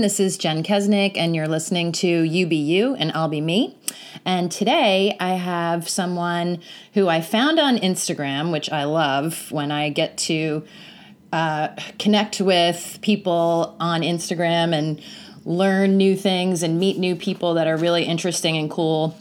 This is Jen Kesnick, and you're listening to You Be You and I'll Be Me. And today I have someone who I found on Instagram, which I love when I get to uh, connect with people on Instagram and learn new things and meet new people that are really interesting and cool.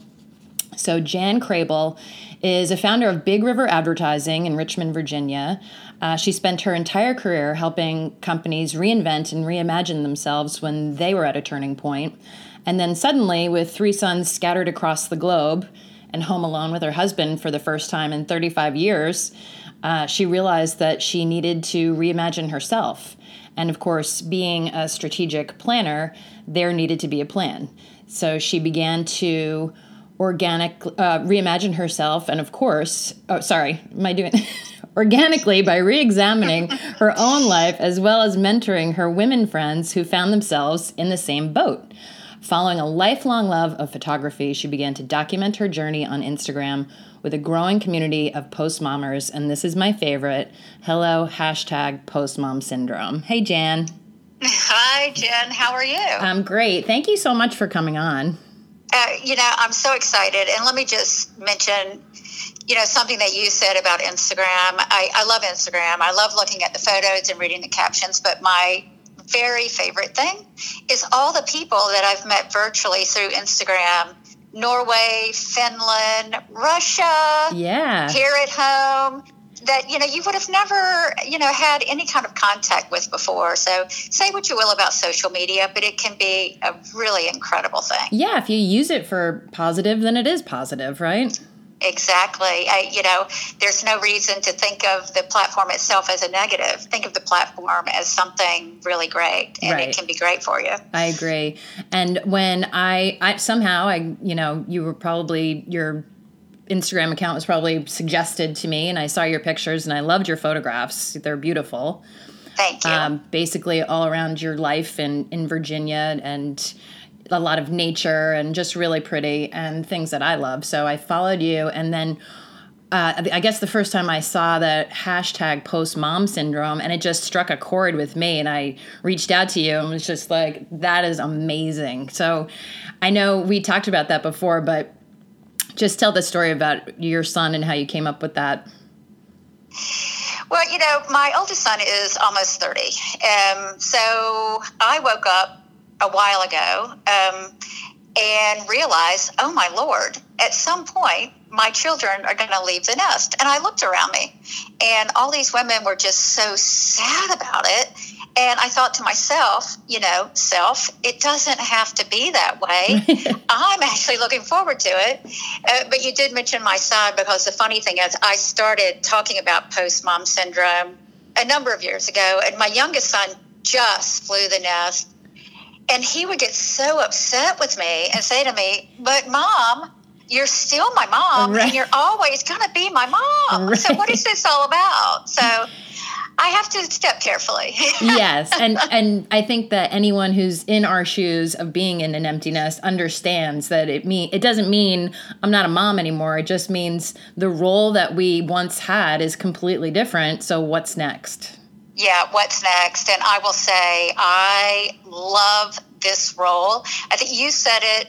So, Jan Crable is a founder of Big River Advertising in Richmond, Virginia. Uh, she spent her entire career helping companies reinvent and reimagine themselves when they were at a turning point. And then suddenly, with three sons scattered across the globe and home alone with her husband for the first time in 35 years, uh, she realized that she needed to reimagine herself. And of course, being a strategic planner, there needed to be a plan. So she began to organic uh, reimagine herself, and of course, oh, sorry, am I doing organically by re-examining her own life as well as mentoring her women friends who found themselves in the same boat. Following a lifelong love of photography, she began to document her journey on Instagram with a growing community of post mommers, and this is my favorite. Hello, hashtag post mom syndrome. Hey, Jan. Hi, Jen. How are you? I'm great. Thank you so much for coming on. Uh, you know, I'm so excited. And let me just mention, you know, something that you said about Instagram. I, I love Instagram. I love looking at the photos and reading the captions, but my very favorite thing is all the people that I've met virtually through Instagram Norway, Finland, Russia, Yeah. here at home that you know you would have never you know had any kind of contact with before so say what you will about social media but it can be a really incredible thing Yeah, if you use it for positive, then it is positive, right? Exactly I, you know there's no reason to think of the platform itself as a negative think of the platform as something really great and Right. it can be great for you I agree. And when I, I somehow I, you know, you were probably your Instagram account was probably suggested to me, and I saw your pictures, and I loved your photographs. They're beautiful. thank you Um, basically, all around your life in in Virginia, and a lot of nature, and just really pretty, and things that I love. So I followed you, and then. Uh, I guess the first time I saw that hashtag post mom syndrome, and it just struck a chord with me, and I reached out to you and was just like, that is amazing. So I know we talked about that before, but just tell the story about your son and how you came up with that. Well, you know, my oldest son is almost 30. Um, so I woke up a while ago um, and realized, oh my Lord, at some point, my children are going to leave the nest. And I looked around me, and all these women were just so sad about it. And I thought to myself, you know, self, it doesn't have to be that way. I'm actually looking forward to it. Uh, but you did mention my son because the funny thing is, I started talking about post mom syndrome a number of years ago, and my youngest son just flew the nest. And he would get so upset with me and say to me, But mom, you're still my mom, Right. and you're always going to be my mom. So, what is this all about? So, I have to step carefully. yes and and i think that anyone who's in our shoes of being in an empty nest understands that it mean it doesn't mean i'm not a mom anymore it just means the role that we once had is completely different so what's next yeah, what's next? And I will say, I love this role. I think you said it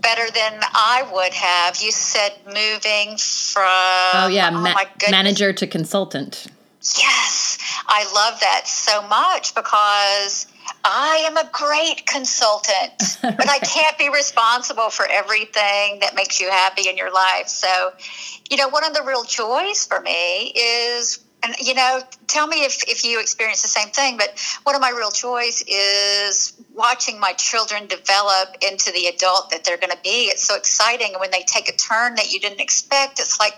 better than I would have. You said moving from oh yeah oh ma- my manager to consultant Yes, I love that so much because I am a great consultant, but I can't be responsible for everything that makes you happy in your life. So, you know, one of the real joys for me is, and you know, tell me if, if you experience the same thing, but one of my real joys is watching my children develop into the adult that they're going to be. It's so exciting. And when they take a turn that you didn't expect, it's like,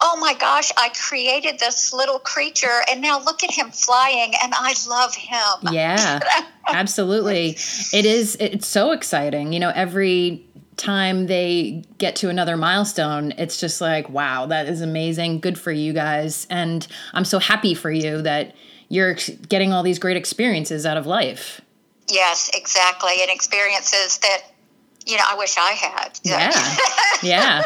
oh my gosh, I created this little creature and now look at him flying and I love him. yeah absolutely it is it's so exciting you know every time they get to another milestone it's just like wow that is amazing good for you guys and i'm so happy for you that you're getting all these great experiences out of life Yes, exactly. And experiences that, you know, I wish I had. Yeah. Yeah.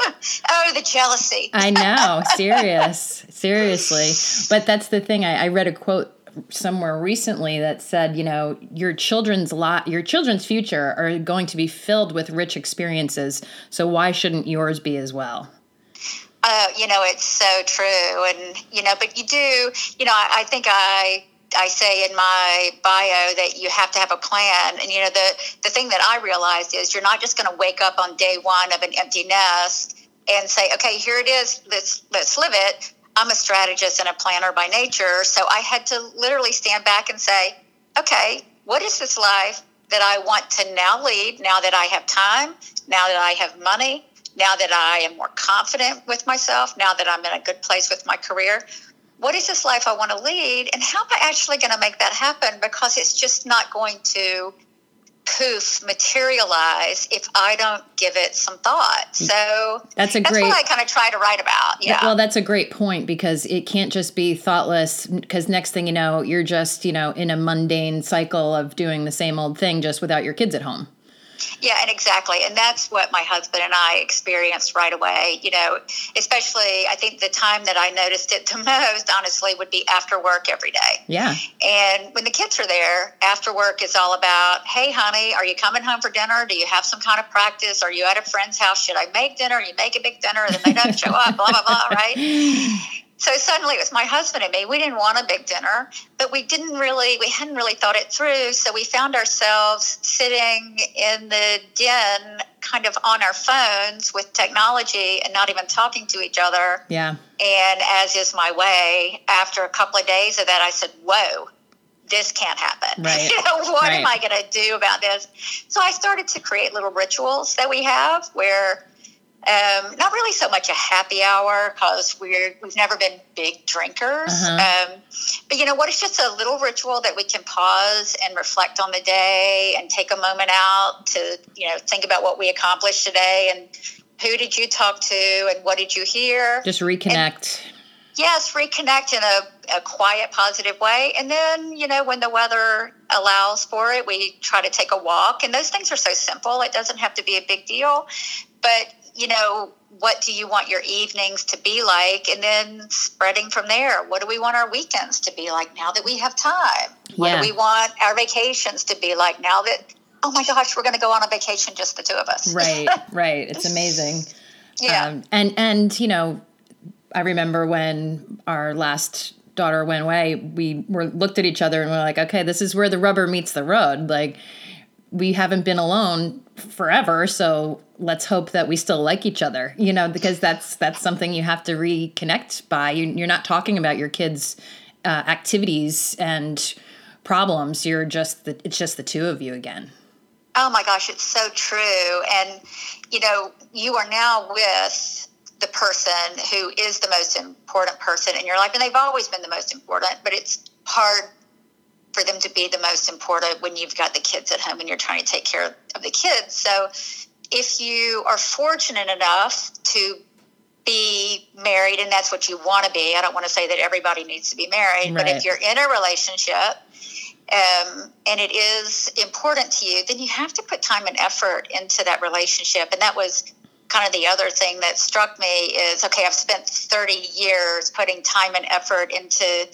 oh, the jealousy. I know. Serious. Seriously. But that's the thing. I, I read a quote somewhere recently that said, you know, your children's lot, your children's future are going to be filled with rich experiences. So why shouldn't yours be as well? Uh, you know, it's so true, and you know, but you do, you know, I, I think I I say in my bio that you have to have a plan. And you know, the the thing that I realized is you're not just going to wake up on day one of an empty nest and say, okay, here it is. Let's let's live it. I'm a strategist and a planner by nature, so I had to literally stand back and say, okay, what is this life that I want to now lead? Now that I have time, now that I have money, now that I am more confident with myself, now that I'm in a good place with my career, what is this life I want to lead? And how am I actually going to make that happen? Because it's just not going to poof materialize if I don't give it some thought. So that's a that's great. what I kind of try to write about. Yeah. Well, that's a great point because it can't just be thoughtless. Because next thing you know, you're just you know in a mundane cycle of doing the same old thing just without your kids at home. Yeah, and exactly. And that's what my husband and I experienced right away. You know, especially I think the time that I noticed it the most, honestly, would be after work every day. Yeah. And when the kids are there, after work is all about, hey, honey, are you coming home for dinner? Do you have some kind of practice? Are you at a friend's house? Should I make dinner? You make a big dinner, and then they don't show up, blah, blah, blah, right? So suddenly it was my husband and me. We didn't want a big dinner, but we didn't really, we hadn't really thought it through. So we found ourselves sitting in the den, kind of on our phones with technology and not even talking to each other. Yeah. And as is my way, after a couple of days of that, I said, whoa. This can't happen. Right. you know, what right. am I going to do about this? So I started to create little rituals that we have where um, not really so much a happy hour because we're we've never been big drinkers. Uh-huh. Um, but you know what? It's just a little ritual that we can pause and reflect on the day and take a moment out to you know think about what we accomplished today and who did you talk to and what did you hear. Just reconnect. And, yes, reconnect in a, a quiet, positive way. And then, you know, when the weather allows for it, we try to take a walk. And those things are so simple. It doesn't have to be a big deal. But you know, what do you want your evenings to be like? And then spreading from there, what do we want our weekends to be like now that we have time? What Yeah. do we want our vacations to be like now that, oh my gosh, we're going to go on a vacation, just the two of us? Right. Right. It's amazing. yeah. Um, and and you know, I remember when our last daughter went away, we were looked at each other and we're like, okay, this is where the rubber meets the road. Like we haven't been alone forever, so let's hope that we still like each other. You know, because that's that's something you have to reconnect by. You, you're not talking about your kids' uh, activities and problems. You're just the, it's just the two of you again. Oh my gosh, it's so true. And, you know, you are now with the person who is the most important person in your life. And they've always been the most important, but it's hard for them to be the most important when you've got the kids at home and you're trying to take care of the kids. So if you are fortunate enough to be married and that's what you want to be, I don't want to say that everybody needs to be married, but if you're in a relationship, um, and it is important to you, then you have to put time and effort into that relationship. And that was kind of the other thing that struck me is okay, I've spent 30 years putting time and effort into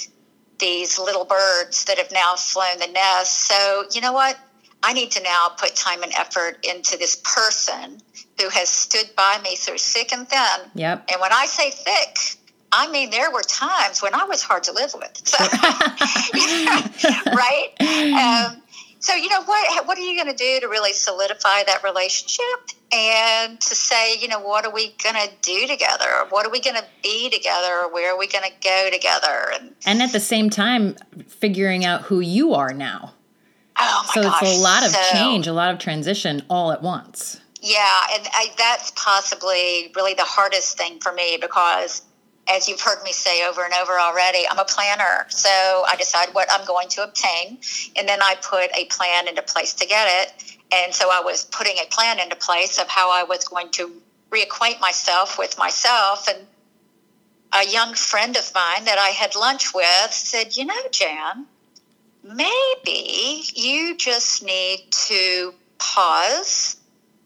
these little birds that have now flown the nest. So, you know what? I need to now put time and effort into this person who has stood by me through thick and thin. Yep. And when I say thick, I mean there were times when I was hard to live with. So, right? Um, so you know what? What are you going to do to really solidify that relationship and to say, you know, what are we going to do together? What are we going to be together? Where are we going to go together? And And at the same time, figuring out who you are now. Oh my So gosh, it's a lot of so- change, a lot of transition all at once. Yeah, and I, that's possibly really the hardest thing for me because, as you've heard me say over and over already, I'm a planner. So I decide what I'm going to obtain, and then I put a plan into place to get it. And so I was putting a plan into place of how I was going to reacquaint myself with myself. And a young friend of mine that I had lunch with said, You know, Jan, maybe you just need to pause,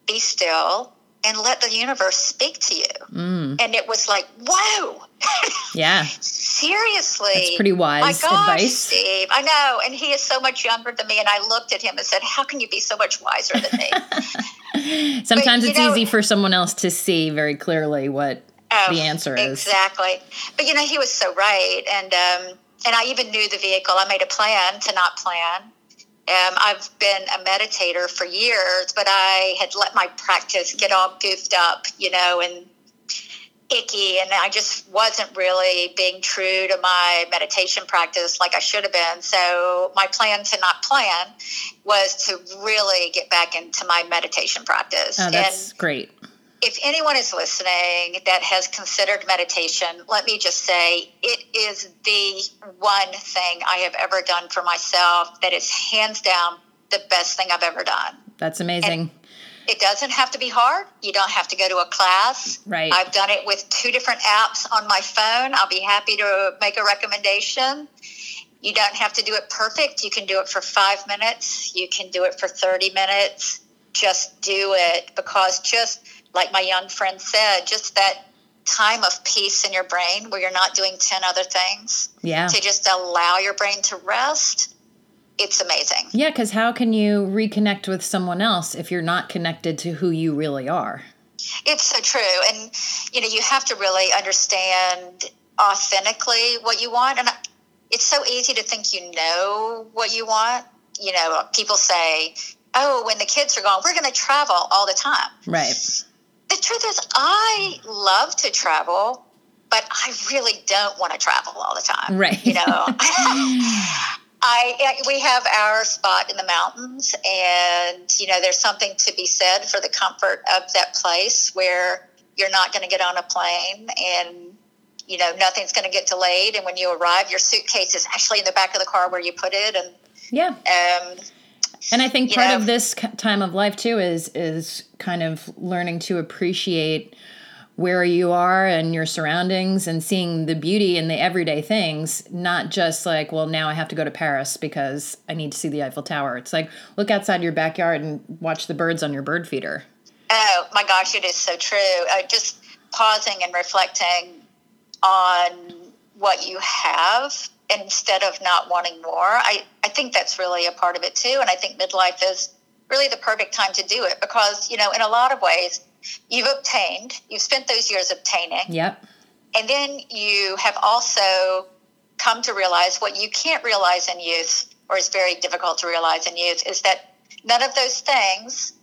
be still, and let the universe speak to you. Mm. And it was like, whoa. Yeah. Seriously. That's pretty wise My gosh, advice. Steve. I know. And he is so much younger than me. And I looked at him and said, How can you be so much wiser than me? Sometimes you it's know- easy for someone else to see very clearly what Oh, the answer is. Exactly. But you know, he was so right. And um, and I even knew the vehicle. I made a plan to not plan. Um, I've been a meditator for years, but I had let my practice get all goofed up, you know, and icky. And I just wasn't really being true to my meditation practice like I should have been. So my plan to not plan was to really get back into my meditation practice. Oh, that's great. If anyone is listening that has considered meditation, let me just say it is the one thing I have ever done for myself that is hands down the best thing I've ever done. That's amazing. It doesn't have to be hard. You don't have to go to a class. Right. I've done it with two different apps on my phone. I'll be happy to make a recommendation. You don't have to do it perfect. You can do it for five minutes. You can do it for 30 minutes. Just do it because just like my young friend said, just that time of peace in your brain where you're not doing 10 other things yeah. to just allow your brain to rest. It's amazing. Yeah, because how can you reconnect with someone else if you're not connected to who you really are? It's so true. And, you know, you have to really understand authentically what you want. And it's so easy to think you know what you want. You know, people say, oh, when the kids are gone, we're going to travel all the time. Right. The truth is, I love to travel, but I really don't want to travel all the time. Right. You know, I we have our spot in the mountains, and you know, there's something to be said for the comfort of that place where you're not going to get on a plane and you know nothing's going to get delayed and when you arrive your suitcase is actually in the back of the car where you put it and Yeah. um, And I think part know- of this time of life too is is kind of learning to appreciate where you are and your surroundings and seeing the beauty in the everyday things, not just like, well, now I have to go to Paris because I need to see the Eiffel Tower. It's like look outside your backyard and watch the birds on your bird feeder. Oh my gosh, it is so true. Uh, just pausing and reflecting on what you have instead of not wanting more. I, I think that's really a part of it too. And I think midlife is really the perfect time to do it because, you know, in a lot of ways, you've obtained, you've spent those years obtaining, Yep. and then you have also come to realize what you can't realize in youth, or is very difficult to realize in youth, is that none of those things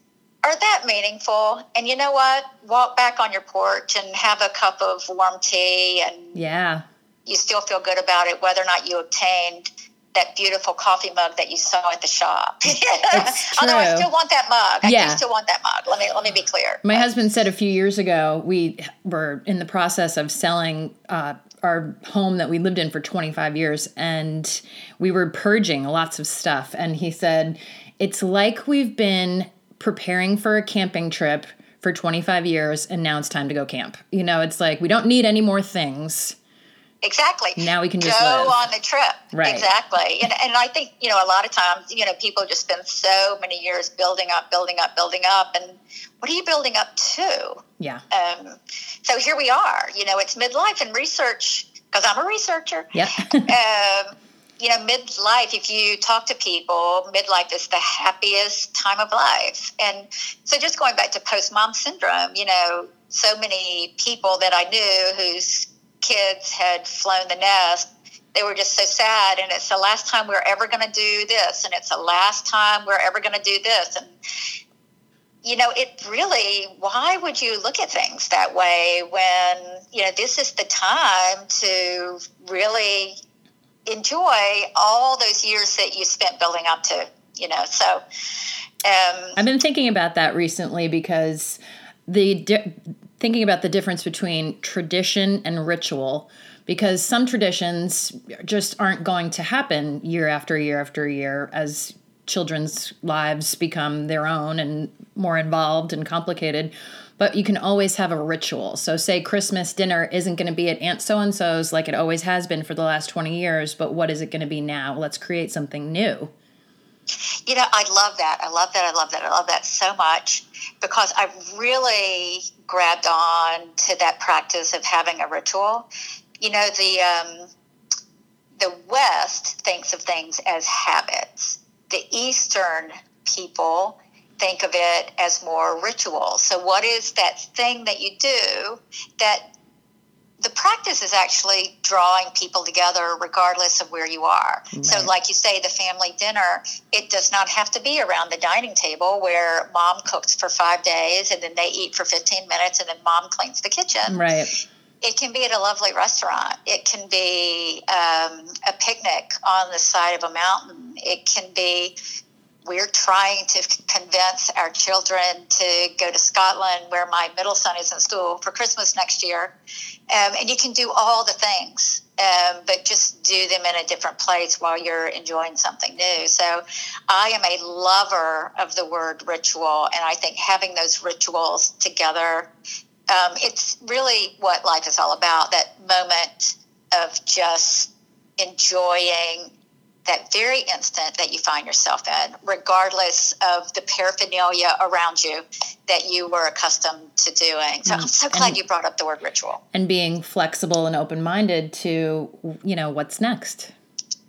are that meaningful. And you know what? Walk back on your porch and have a cup of warm tea, and Yeah. You still feel good about it, whether or not you obtained that beautiful coffee mug that you saw at the shop. Although I still want that mug. I Yeah. still want that mug. Let me let me be clear. My husband said a few years ago we were in the process of selling uh, our home that we lived in for 25 years, and we were purging lots of stuff. And he said, It's like we've been preparing for a camping trip for 25 years, and now it's time to go camp. You know, it's like we don't need any more things. Exactly. Now we can just go live. on the trip. Right. Exactly. And, and I think, you know, a lot of times, you know, people just spend so many years building up, building up, building up. And what are you building up to? Yeah. Um, so here we are. You know, it's midlife and research, because I'm a researcher. Yep. um, you know, midlife, if you talk to people, midlife is the happiest time of life. And so just going back to post mom syndrome, you know, so many people that I knew whose kids had flown the nest, they were just so sad. And it's the last time we're ever going to do this. And it's the last time we're ever going to do this. And, you know, it really, why would you look at things that way when, you know, this is the time to really enjoy all those years that you spent building up to, you know. So, um, I've been thinking about that recently because the thinking about the difference between tradition and ritual because some traditions just aren't going to happen year after year after year as children's lives become their own and more involved and complicated but you can always have a ritual. So, say Christmas dinner isn't going to be at Aunt So and so's like it always has been for the last 20 years, but what is it going to be now? Let's create something new. You know, I love that. I love that. I love that. I love that so much because I've really grabbed on to that practice of having a ritual. You know, the um, the West thinks of things as habits. The Eastern people think of it as more ritual. So, what is that thing that you do that the practice is actually drawing people together regardless of where you are. Right. So, like you say, the family dinner, it does not have to be around the dining table where mom cooks for five days and then they eat for 15 minutes and then mom cleans the kitchen. Right. It can be at a lovely restaurant. It can be um, a picnic on the side of a mountain. It can be we're trying to convince our children to go to Scotland, where my middle son is in school for Christmas next year. Um, and you can do all the things, um, but just do them in a different place while you're enjoying something new. So I am a lover of the word ritual, and I think having those rituals together, um, it's really what life is all about that moment of just enjoying that very instant that you find yourself in, regardless of the paraphernalia around you that you were accustomed to doing. So mm. I'm so glad and, you brought up the word ritual. And being flexible and open minded to, you know, what's next.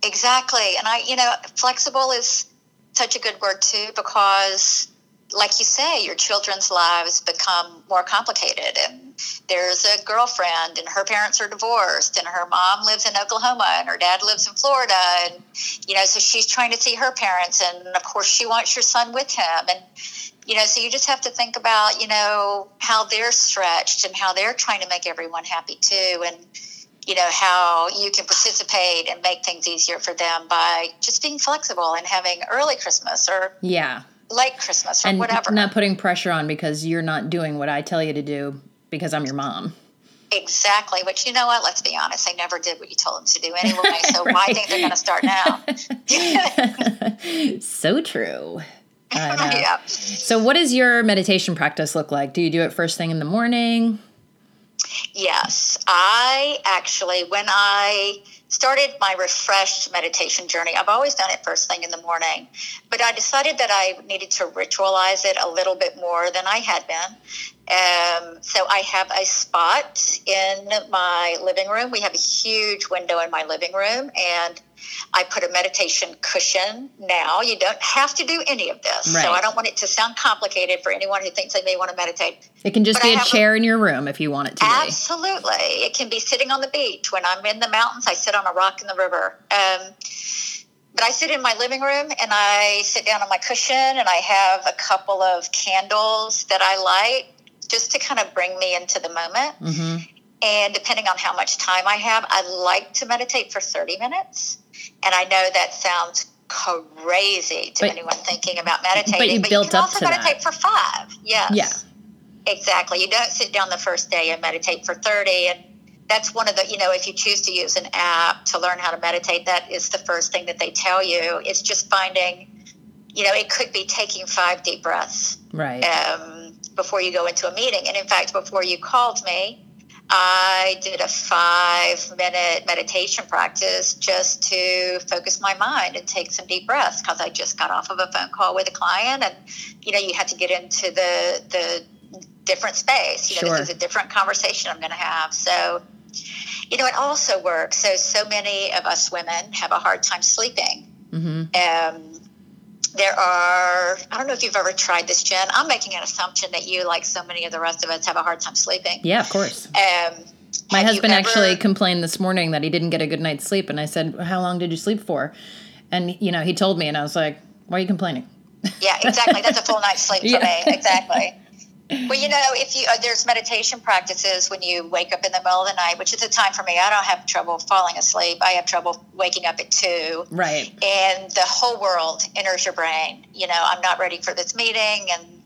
Exactly. And I, you know, flexible is such a good word too, because like you say, your children's lives become more complicated. And there's a girlfriend, and her parents are divorced, and her mom lives in Oklahoma, and her dad lives in Florida. And, you know, so she's trying to see her parents. And of course, she wants your son with him. And, you know, so you just have to think about, you know, how they're stretched and how they're trying to make everyone happy too. And, you know, how you can participate and make things easier for them by just being flexible and having early Christmas or. Yeah like Christmas or and whatever. Not putting pressure on because you're not doing what I tell you to do because I'm your mom. Exactly. Which you know what? Let's be honest. They never did what you told them to do anyway. So right. why think they're going to start now? so true. yeah. So, what does your meditation practice look like? Do you do it first thing in the morning? Yes, I actually when I started my refreshed meditation journey. I've always done it first thing in the morning, but I decided that I needed to ritualize it a little bit more than I had been. Um, so I have a spot in my living room. We have a huge window in my living room, and I put a meditation cushion now. You don't have to do any of this. Right. So I don't want it to sound complicated for anyone who thinks they may want to meditate. It can just but be a chair a, in your room if you want it to absolutely. Be. It can be sitting on the beach. When I'm in the mountains, I sit on a rock in the river. Um, but I sit in my living room and I sit down on my cushion and I have a couple of candles that I light just to kind of bring me into the moment. Mm-hmm. And depending on how much time I have, I like to meditate for 30 minutes. And I know that sounds crazy to but, anyone thinking about meditating, but you, but you can also meditate that. for five. Yes. Yeah. Exactly. You don't sit down the first day and meditate for 30. And that's one of the, you know, if you choose to use an app to learn how to meditate, that is the first thing that they tell you. It's just finding, you know, it could be taking five deep breaths. Right. Um, before you go into a meeting. And in fact, before you called me, I did a five minute meditation practice just to focus my mind and take some deep breaths because I just got off of a phone call with a client and you know you had to get into the the different space. You know, sure. this is a different conversation I'm gonna have. So you know, it also works. So so many of us women have a hard time sleeping. Mm-hmm. Um, there are i don't know if you've ever tried this jen. I'm making an assumption that you like so many of the rest of us have a hard time sleeping. Yeah of course. Um, my husband ever... actually complained this morning that he didn't get a good night's sleep and i said how long did you sleep for? And you know he told me and i was like why are you complaining? Yeah exactly. That's a full night's sleep for yeah. me. Exactly well, you know, if you uh, there's meditation practices when you wake up in the middle of the night, which is a time for me. I don't have trouble falling asleep. I have trouble waking up at two. Right. And the whole world enters your brain. You know, I'm not ready for this meeting, and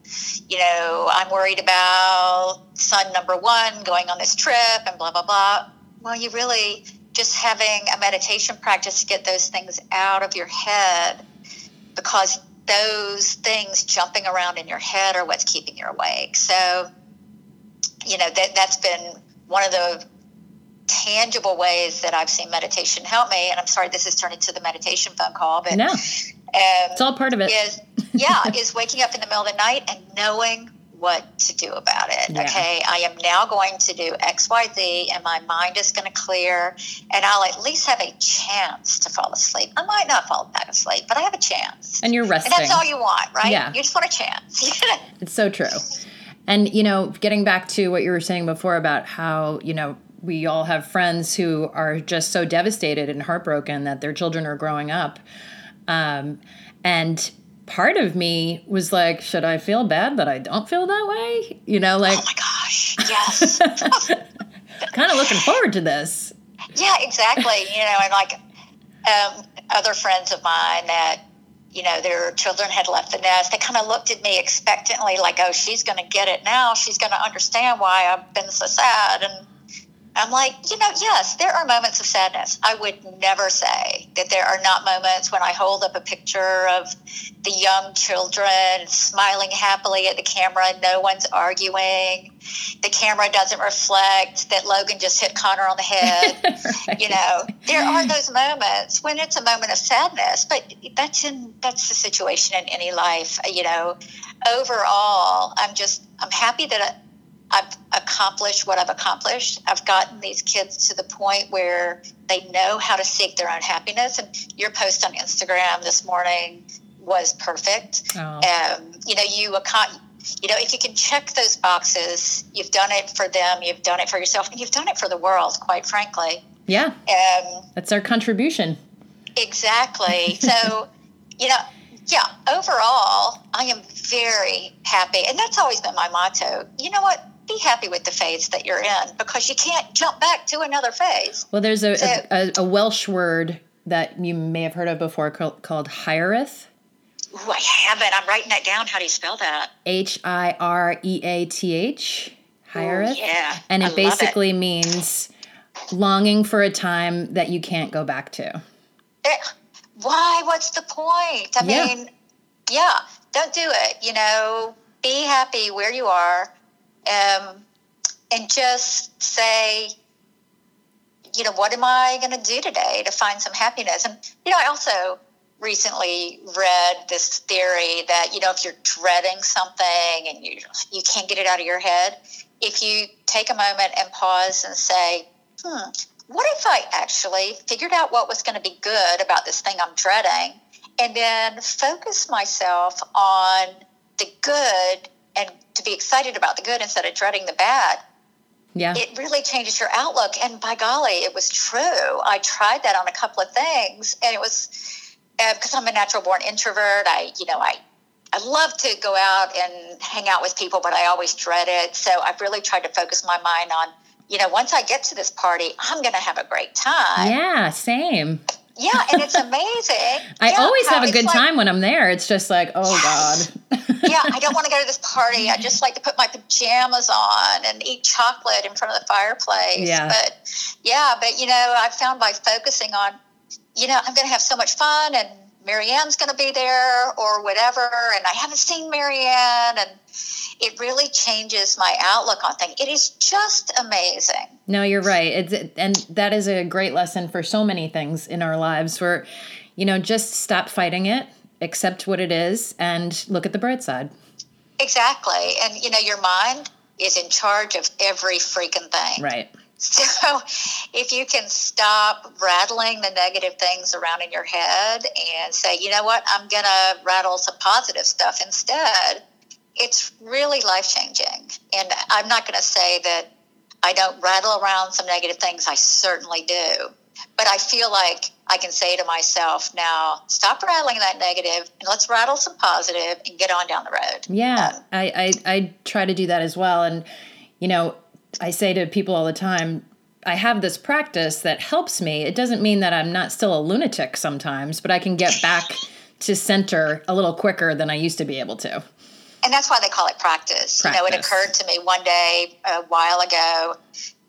you know, I'm worried about son number one going on this trip, and blah blah blah. Well, you really just having a meditation practice to get those things out of your head because those things jumping around in your head are what's keeping you awake. So, you know, that, that's been one of the tangible ways that I've seen meditation help me. And I'm sorry, this is turning to the meditation phone call, but no, um, it's all part of it. Is, yeah, is waking up in the middle of the night and knowing what to do about it. Yeah. Okay, I am now going to do X, Y, Z, and my mind is going to clear, and I'll at least have a chance to fall asleep. I might not fall back asleep, but I have a chance. And you're resting. And that's all you want, right? Yeah. You just want a chance. it's so true. And you know, getting back to what you were saying before about how you know we all have friends who are just so devastated and heartbroken that their children are growing up. Um, and part of me was like, should I feel bad that I don't feel that way? You know, like, oh my gosh, yes. kind of looking forward to this. Yeah, exactly. You know, and like um, other friends of mine that, you know, their children had left the nest, they kind of looked at me expectantly, like, oh, she's going to get it now. She's going to understand why I've been so sad. And I'm like, you know, yes, there are moments of sadness. I would never say that there are not moments when I hold up a picture of the young children smiling happily at the camera, no one's arguing. The camera doesn't reflect that Logan just hit Connor on the head. right. You know, there are those moments when it's a moment of sadness, but that's in that's the situation in any life. You know, overall, I'm just I'm happy that I've accomplished what I've accomplished. I've gotten these kids to the point where they know how to seek their own happiness. And your post on Instagram this morning was perfect. Oh. Um, you know, you account. You know, if you can check those boxes, you've done it for them, you've done it for yourself, and you've done it for the world. Quite frankly. Yeah. Um, That's our contribution. Exactly. so, you know, yeah, overall, I am very happy. And that's always been my motto. You know what? Be happy with the phase that you're in because you can't jump back to another phase. Well, there's a, so, a, a, Welsh word that you may have heard of before called, called Hiraeth. Ooh, I haven't. I'm writing that down. How do you spell that? H I R E A T H. Hiraeth. Yeah. And it I basically it. means longing for a time that you can't go back to. It, eh, why? What's the point? I yeah. mean, yeah, don't do it. You know, be happy where you are um, and just say, you know, what am I going to do today to find some happiness? And, you know, I also recently read this theory that, you know, if you're dreading something and you, you can't get it out of your head, if you take a moment and pause and say, hmm, what if I actually figured out what was going to be good about this thing I'm dreading and then focus myself on the good and to be excited about the good instead of dreading the bad yeah it really changes your outlook and by golly it was true i tried that on a couple of things and it was because uh, i'm a natural born introvert i you know i I love to go out and hang out with people, but I always dread it. So I've really tried to focus my mind on, you know, once I get to this party, I'm going to have a great time. Yeah, same. Yeah, and it's amazing. I yeah, always have a good like, time when I'm there. It's just like, oh yes. God. yeah, I don't want to go to this party. I just like to put my pajamas on and eat chocolate in front of the fireplace. Yeah. But yeah, but you know, I found by focusing on, you know, I'm going to have so much fun and Marianne's going to be there or whatever, and I haven't seen Marianne, and it really changes my outlook on things. It is just amazing. No, you're right. It's and that is a great lesson for so many things in our lives. Where, you know, just stop fighting it, accept what it is, and look at the bright side. Exactly, and you know, your mind is in charge of every freaking thing. Right. So, if you can stop rattling the negative things around in your head and say, you know what, I'm going to rattle some positive stuff instead, it's really life changing. And I'm not going to say that I don't rattle around some negative things, I certainly do. But I feel like I can say to myself now, stop rattling that negative and let's rattle some positive and get on down the road. Yeah, um, I, I, I try to do that as well. And, you know, I say to people all the time, I have this practice that helps me. It doesn't mean that I'm not still a lunatic sometimes, but I can get back to center a little quicker than I used to be able to. And that's why they call it practice. practice. You know, it occurred to me one day a while ago,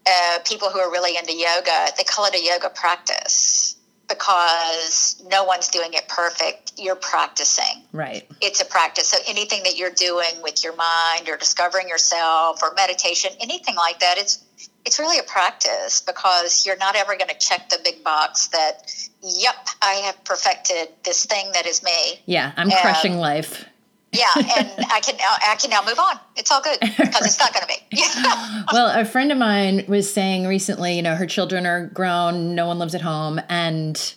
uh, people who are really into yoga, they call it a yoga practice because no one's doing it perfect. You're practicing. Right. It's a practice. So anything that you're doing with your mind or discovering yourself or meditation, anything like that, it's it's really a practice because you're not ever going to check the big box that, yep, I have perfected this thing that is me. Yeah, I'm um, crushing life. Yeah, and I can now I can now move on. It's all good because it's not going to be. well, a friend of mine was saying recently, you know, her children are grown, no one lives at home, and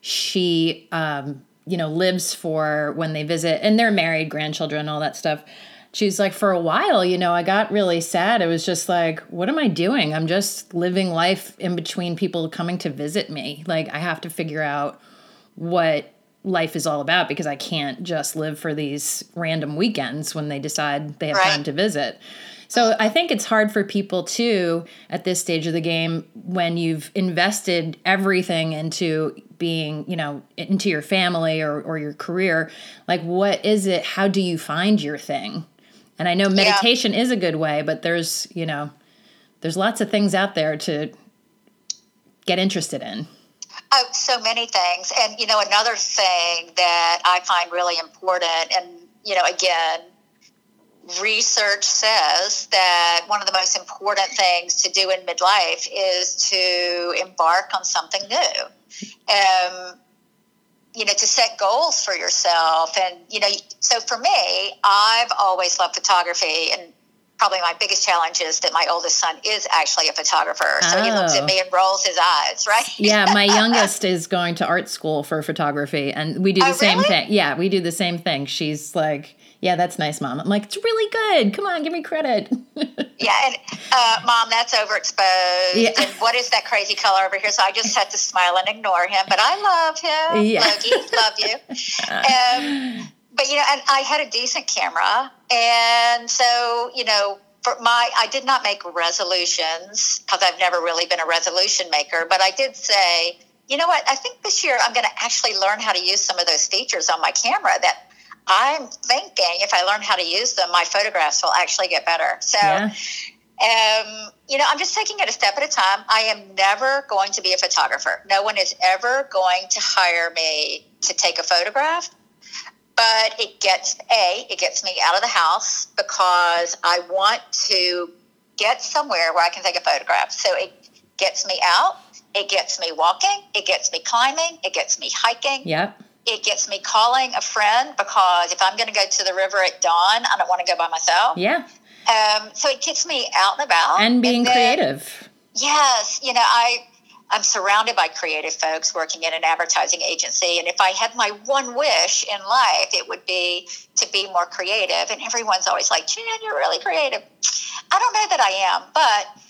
she, um, you know, lives for when they visit, and they're married, grandchildren, all that stuff she's like, for a while, you know, I got really sad. It was just like, what am I doing? I'm just living life in between people coming to visit me. Like, I have to figure out what life is all about because I can't just live for these random weekends when they decide they have right. time to visit. So I think it's hard for people too at this stage of the game when you've invested everything into being, you know, into your family or, or your career. Like, what is it? How do you find your thing? And I know meditation yeah. is a good way, but there's, you know, there's lots of things out there to get interested in. Oh, so many things. And, you know, another thing that I find really important, and, you know, again, research says that one of the most important things to do in midlife is to embark on something new. Um, you know, to set goals for yourself. And, you know, so for me, I've always loved photography and probably my biggest challenge is that my oldest son is actually a photographer. So oh. he looks at me and rolls his eyes, right? yeah, my youngest is going to art school for photography and we do the oh, same really? thing. Yeah, we do the same thing. She's like yeah, that's nice, mom. I'm like, it's really good. Come on, give me credit. yeah, and uh, mom, that's overexposed. Yeah. And what is that crazy color over here? So I just had to smile and ignore him, but I love him. Yeah. Logie, love you. Um, but you know, and I had a decent camera, and so you know, for my, I did not make resolutions because I've never really been a resolution maker, but I did say. You know what? I think this year I'm going to actually learn how to use some of those features on my camera that I'm thinking if I learn how to use them, my photographs will actually get better. So, yeah. um, you know, I'm just taking it a step at a time. I am never going to be a photographer. No one is ever going to hire me to take a photograph. But it gets a it gets me out of the house because I want to get somewhere where I can take a photograph. So it gets me out. It gets me walking. It gets me climbing. It gets me hiking. Yep it gets me calling a friend because if I'm going to go to the river at dawn, I don't want to go by myself. Yeah. Um, so it gets me out and about and being and then, creative. Yes, you know, I I'm surrounded by creative folks working in an advertising agency, and if I had my one wish in life, it would be to be more creative. And everyone's always like, "Jan, you're really creative." I don't know that I am, but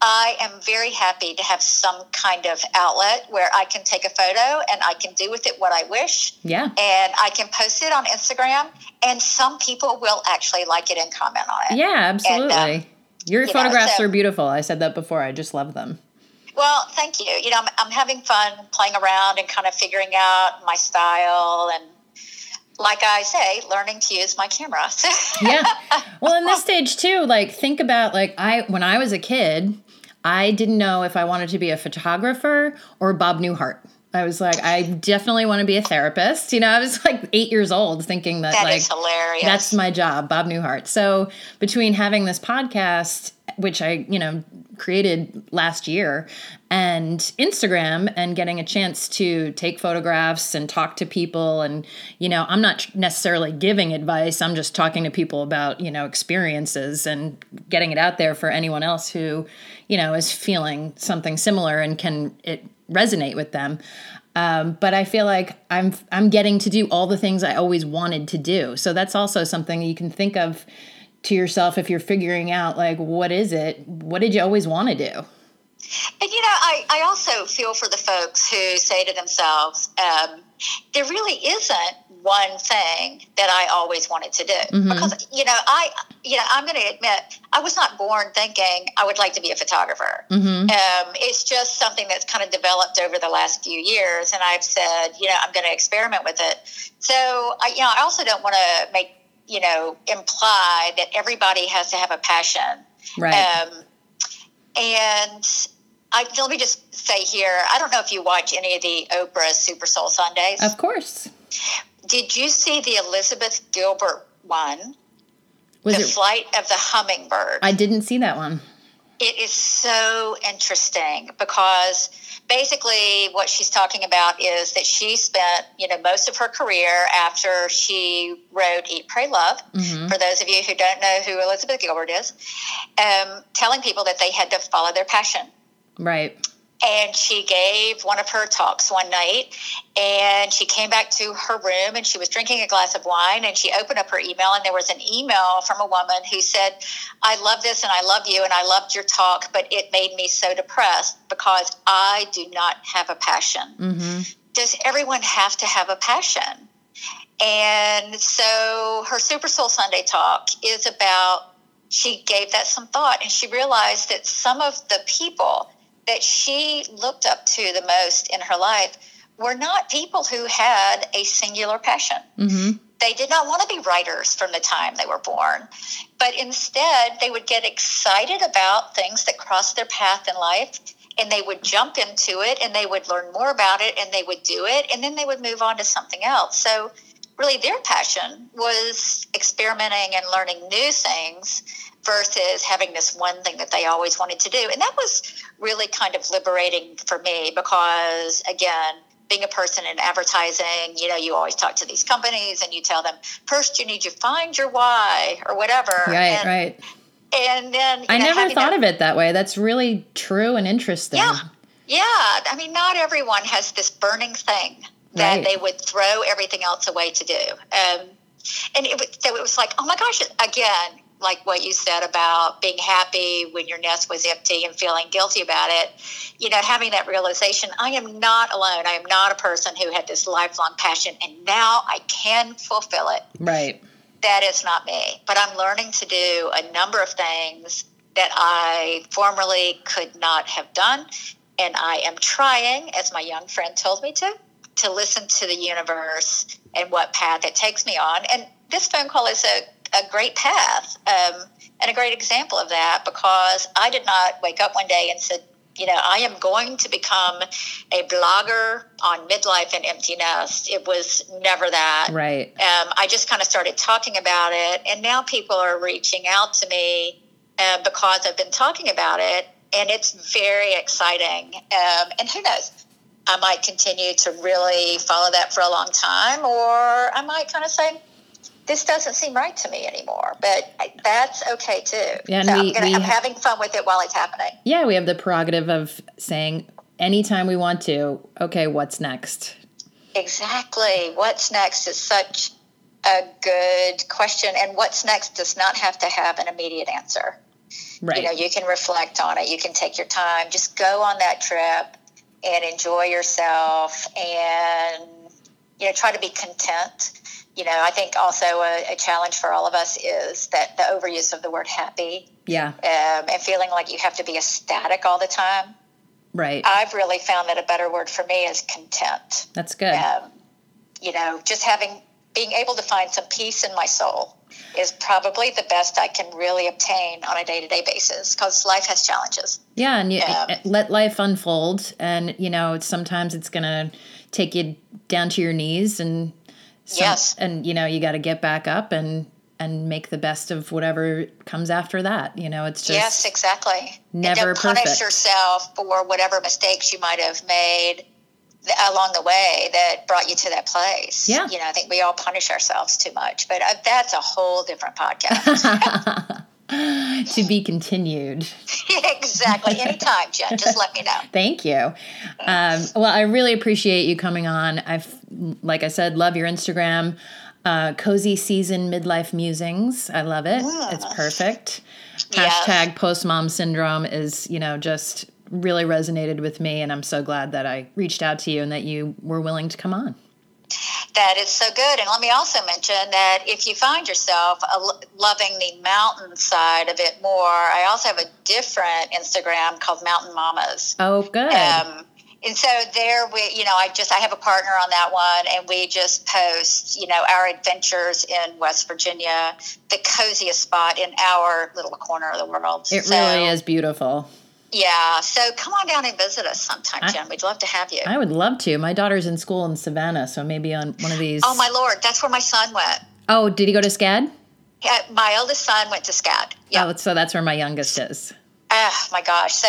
I am very happy to have some kind of outlet where I can take a photo and I can do with it what I wish. Yeah. And I can post it on Instagram, and some people will actually like it and comment on it. Yeah, absolutely. And, um, Your you photographs know, so, are beautiful. I said that before. I just love them. Well, thank you. You know, I'm, I'm having fun playing around and kind of figuring out my style and like I say, learning to use my camera. yeah. Well, in this stage too, like think about like I when I was a kid, I didn't know if I wanted to be a photographer or Bob Newhart. I was like, I definitely want to be a therapist. You know, I was like eight years old thinking that, that like hilarious. that's my job, Bob Newhart. So between having this podcast, which I, you know, created last year and Instagram and getting a chance to take photographs and talk to people and you know I'm not necessarily giving advice I'm just talking to people about you know experiences and getting it out there for anyone else who you know is feeling something similar and can it resonate with them. Um, but I feel like I'm I'm getting to do all the things I always wanted to do. So that's also something you can think of to yourself if you're figuring out like what is it? What did you always want to do? And you know i, I also feel for the folks who say to themselves um, there really isn't one thing that i always wanted to do mm-hmm. because you know i you know i'm going to admit i was not born thinking i would like to be a photographer mm-hmm. um, it's just something that's kind of developed over the last few years and i've said you know i'm going to experiment with it so i you know i also don't want to make you know, imply that everybody has to have a passion. Right. Um, and I, let me just say here, I don't know if you watch any of the Oprah Super Soul Sundays. Of course. Did you see the Elizabeth Gilbert one? Was the it? flight of the hummingbird. I didn't see that one. It is so interesting because basically what she's talking about is that she spent, you know, most of her career after she wrote Eat, Pray, Love. Mhm. For those of you who don't know who Elizabeth Gilbert is, um, telling people that they had to follow their passion. Right. And she gave one of her talks one night, and she came back to her room and she was drinking a glass of wine. And she opened up her email, and there was an email from a woman who said, I love this and I love you, and I loved your talk, but it made me so depressed because I do not have a passion. Mm-hmm. Does everyone have to have a passion? And so her Super Soul Sunday talk is about, she gave that some thought and she realized that some of the people that she looked up to the most in her life were not people who had a singular passion. Mm-hmm. They did not want to be writers from the time they were born, but instead they would get excited about things that crossed their path in life and they would jump into it and they would learn more about it and they would do it and then they would move on to something else. So, really, their passion was experimenting and learning new things versus having this one thing that they always wanted to do. And that was really kind of liberating for me because, again, being a person in advertising, you know, you always talk to these companies and you tell them, first you need to find your why or whatever. Right, and, right. And then I know, never thought that- of it that way. That's really true and interesting. Yeah. Yeah. I mean, not everyone has this burning thing that Right. they would throw everything else away to do. Um, and it so it was like, oh my gosh, again, like what you said about being happy when your nest was empty and feeling guilty about it, you know, having that realization, I am not alone. I am not a person who had this lifelong passion and now I can fulfill it Right. that is not me. But I'm learning to do a number of things that I formerly could not have done. And I am trying, as my young friend told me to, to listen to the universe and what path it takes me on. And this phone call is a, a great path um, and a great example of that because I did not wake up one day and said, you know, I am going to become a blogger on midlife and empty nest. It was never that Right. um, I just kind of started talking about it, and now people are reaching out to me uh, because I've been talking about it, and it's very exciting. Um, and who knows? I might continue to really follow that for a long time, or I might kind of say, "This doesn't seem right to me anymore." But that's okay too. Yeah, so we- I'm, gonna, we I'm ha- having fun with it while it's happening. Yeah, we have the prerogative of saying anytime we want to, okay, what's next? Exactly. What's next is such a good question, and what's next does not have to have an immediate answer. Right. You know, you can reflect on it. You can take your time. Just go on that trip and enjoy yourself, and you know, try to be content. You know, I think also a, a challenge for all of us is that the overuse of the word happy yeah. um, and feeling like you have to be ecstatic all the time. Right. I've really found that a better word for me is content That's good. um, you know, just having being able to find some peace in my soul is probably the best I can really obtain on a day to day basis because life has challenges. Yeah, and you uh, let life unfold, and you know sometimes it's gonna take you down to your knees, and some- Yes. and you know you got to get back up and and make the best of whatever comes after that. You know, it's just yes, exactly. never and don't punish perfect. yourself for whatever mistakes you might have made along the way that brought you to that place. Yeah. You know, I think we all punish ourselves too much, but uh, that's a whole different podcast. to be continued. exactly. Anytime, Jen, just let me know. Thank you. Um, well, I really appreciate you coming on. I've, like I said, love your Instagram. Uh, cozy season midlife musings. I love it. It's perfect. Yes. Hashtag post mom syndrome is, you know, just really resonated with me. And I'm so glad that I reached out to you and that you were willing to come on. That is so good. And let me also mention that if you find yourself loving the mountain side of it more, I also have a different Instagram called Mountain Mamas. Oh, good. Um, and so there we, you know, I just, I have a partner on that one and we just post, you know, our adventures in West Virginia, the coziest spot in our little corner of the world. it So, really is beautiful. Yeah, so come on down and visit us sometime, I- Jen. We'd love to have you. I would love to. My daughter's in school in Savannah, so maybe on one of these. oh my lord, that's where my son went. Oh, did he go to SCAD? Yeah, my eldest son went to SCAD. Yeah. Oh, so that's where my youngest is. Oh my gosh! So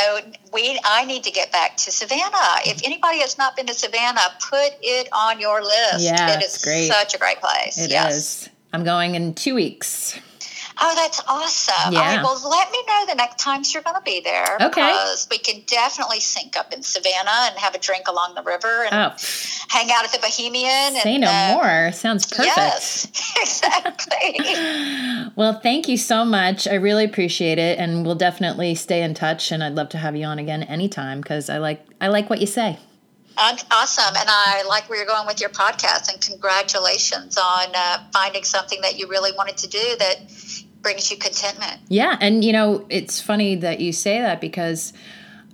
we, I need to get back to Savannah. If anybody has not been to Savannah, put it on your list. Yeah, it's great. such a great place. It is. yes. I'm going in two weeks. Oh, that's awesome. Yeah. All right, well, let me know the next times you're going to be there. Okay. Because we can definitely sync up in Savannah and have a drink along the river and Oh, hang out at the Bohemian. say and, no uh, more. Sounds perfect. Yes, exactly. Well, thank you so much. I really appreciate it, and we'll definitely stay in touch. And I'd love to have you on again anytime because I like I like what you say. Awesome. And I like where you're going with your podcast. And congratulations on uh, finding something that you really wanted to do that brings you contentment. Yeah, and you know it's funny that you say that because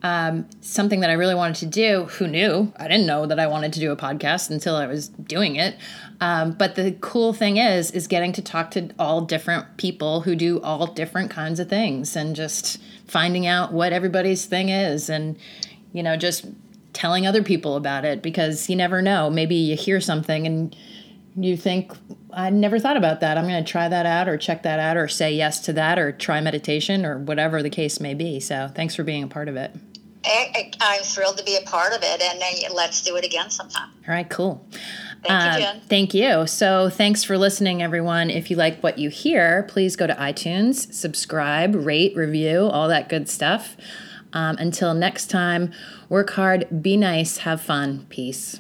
um, something that I really wanted to do. Who knew? I didn't know that I wanted to do a podcast until I was doing it. Um, but the cool thing is, is getting to talk to all different people who do all different kinds of things, and just finding out what everybody's thing is, and you know, just telling other people about it because you never know. Maybe you hear something and you think I never thought about that. I'm going to try that out or check that out or say yes to that or try meditation or whatever the case may be. So, thanks for being a part of it. I, I'm thrilled to be a part of it. And uh, let's do it again sometime. All right, cool. Thank Uh, you, Jen. Thank you. So, thanks for listening, everyone. If you like what you hear, please go to iTunes, subscribe, rate, review, all that good stuff. Um, until next time, work hard, be nice, have fun. Peace.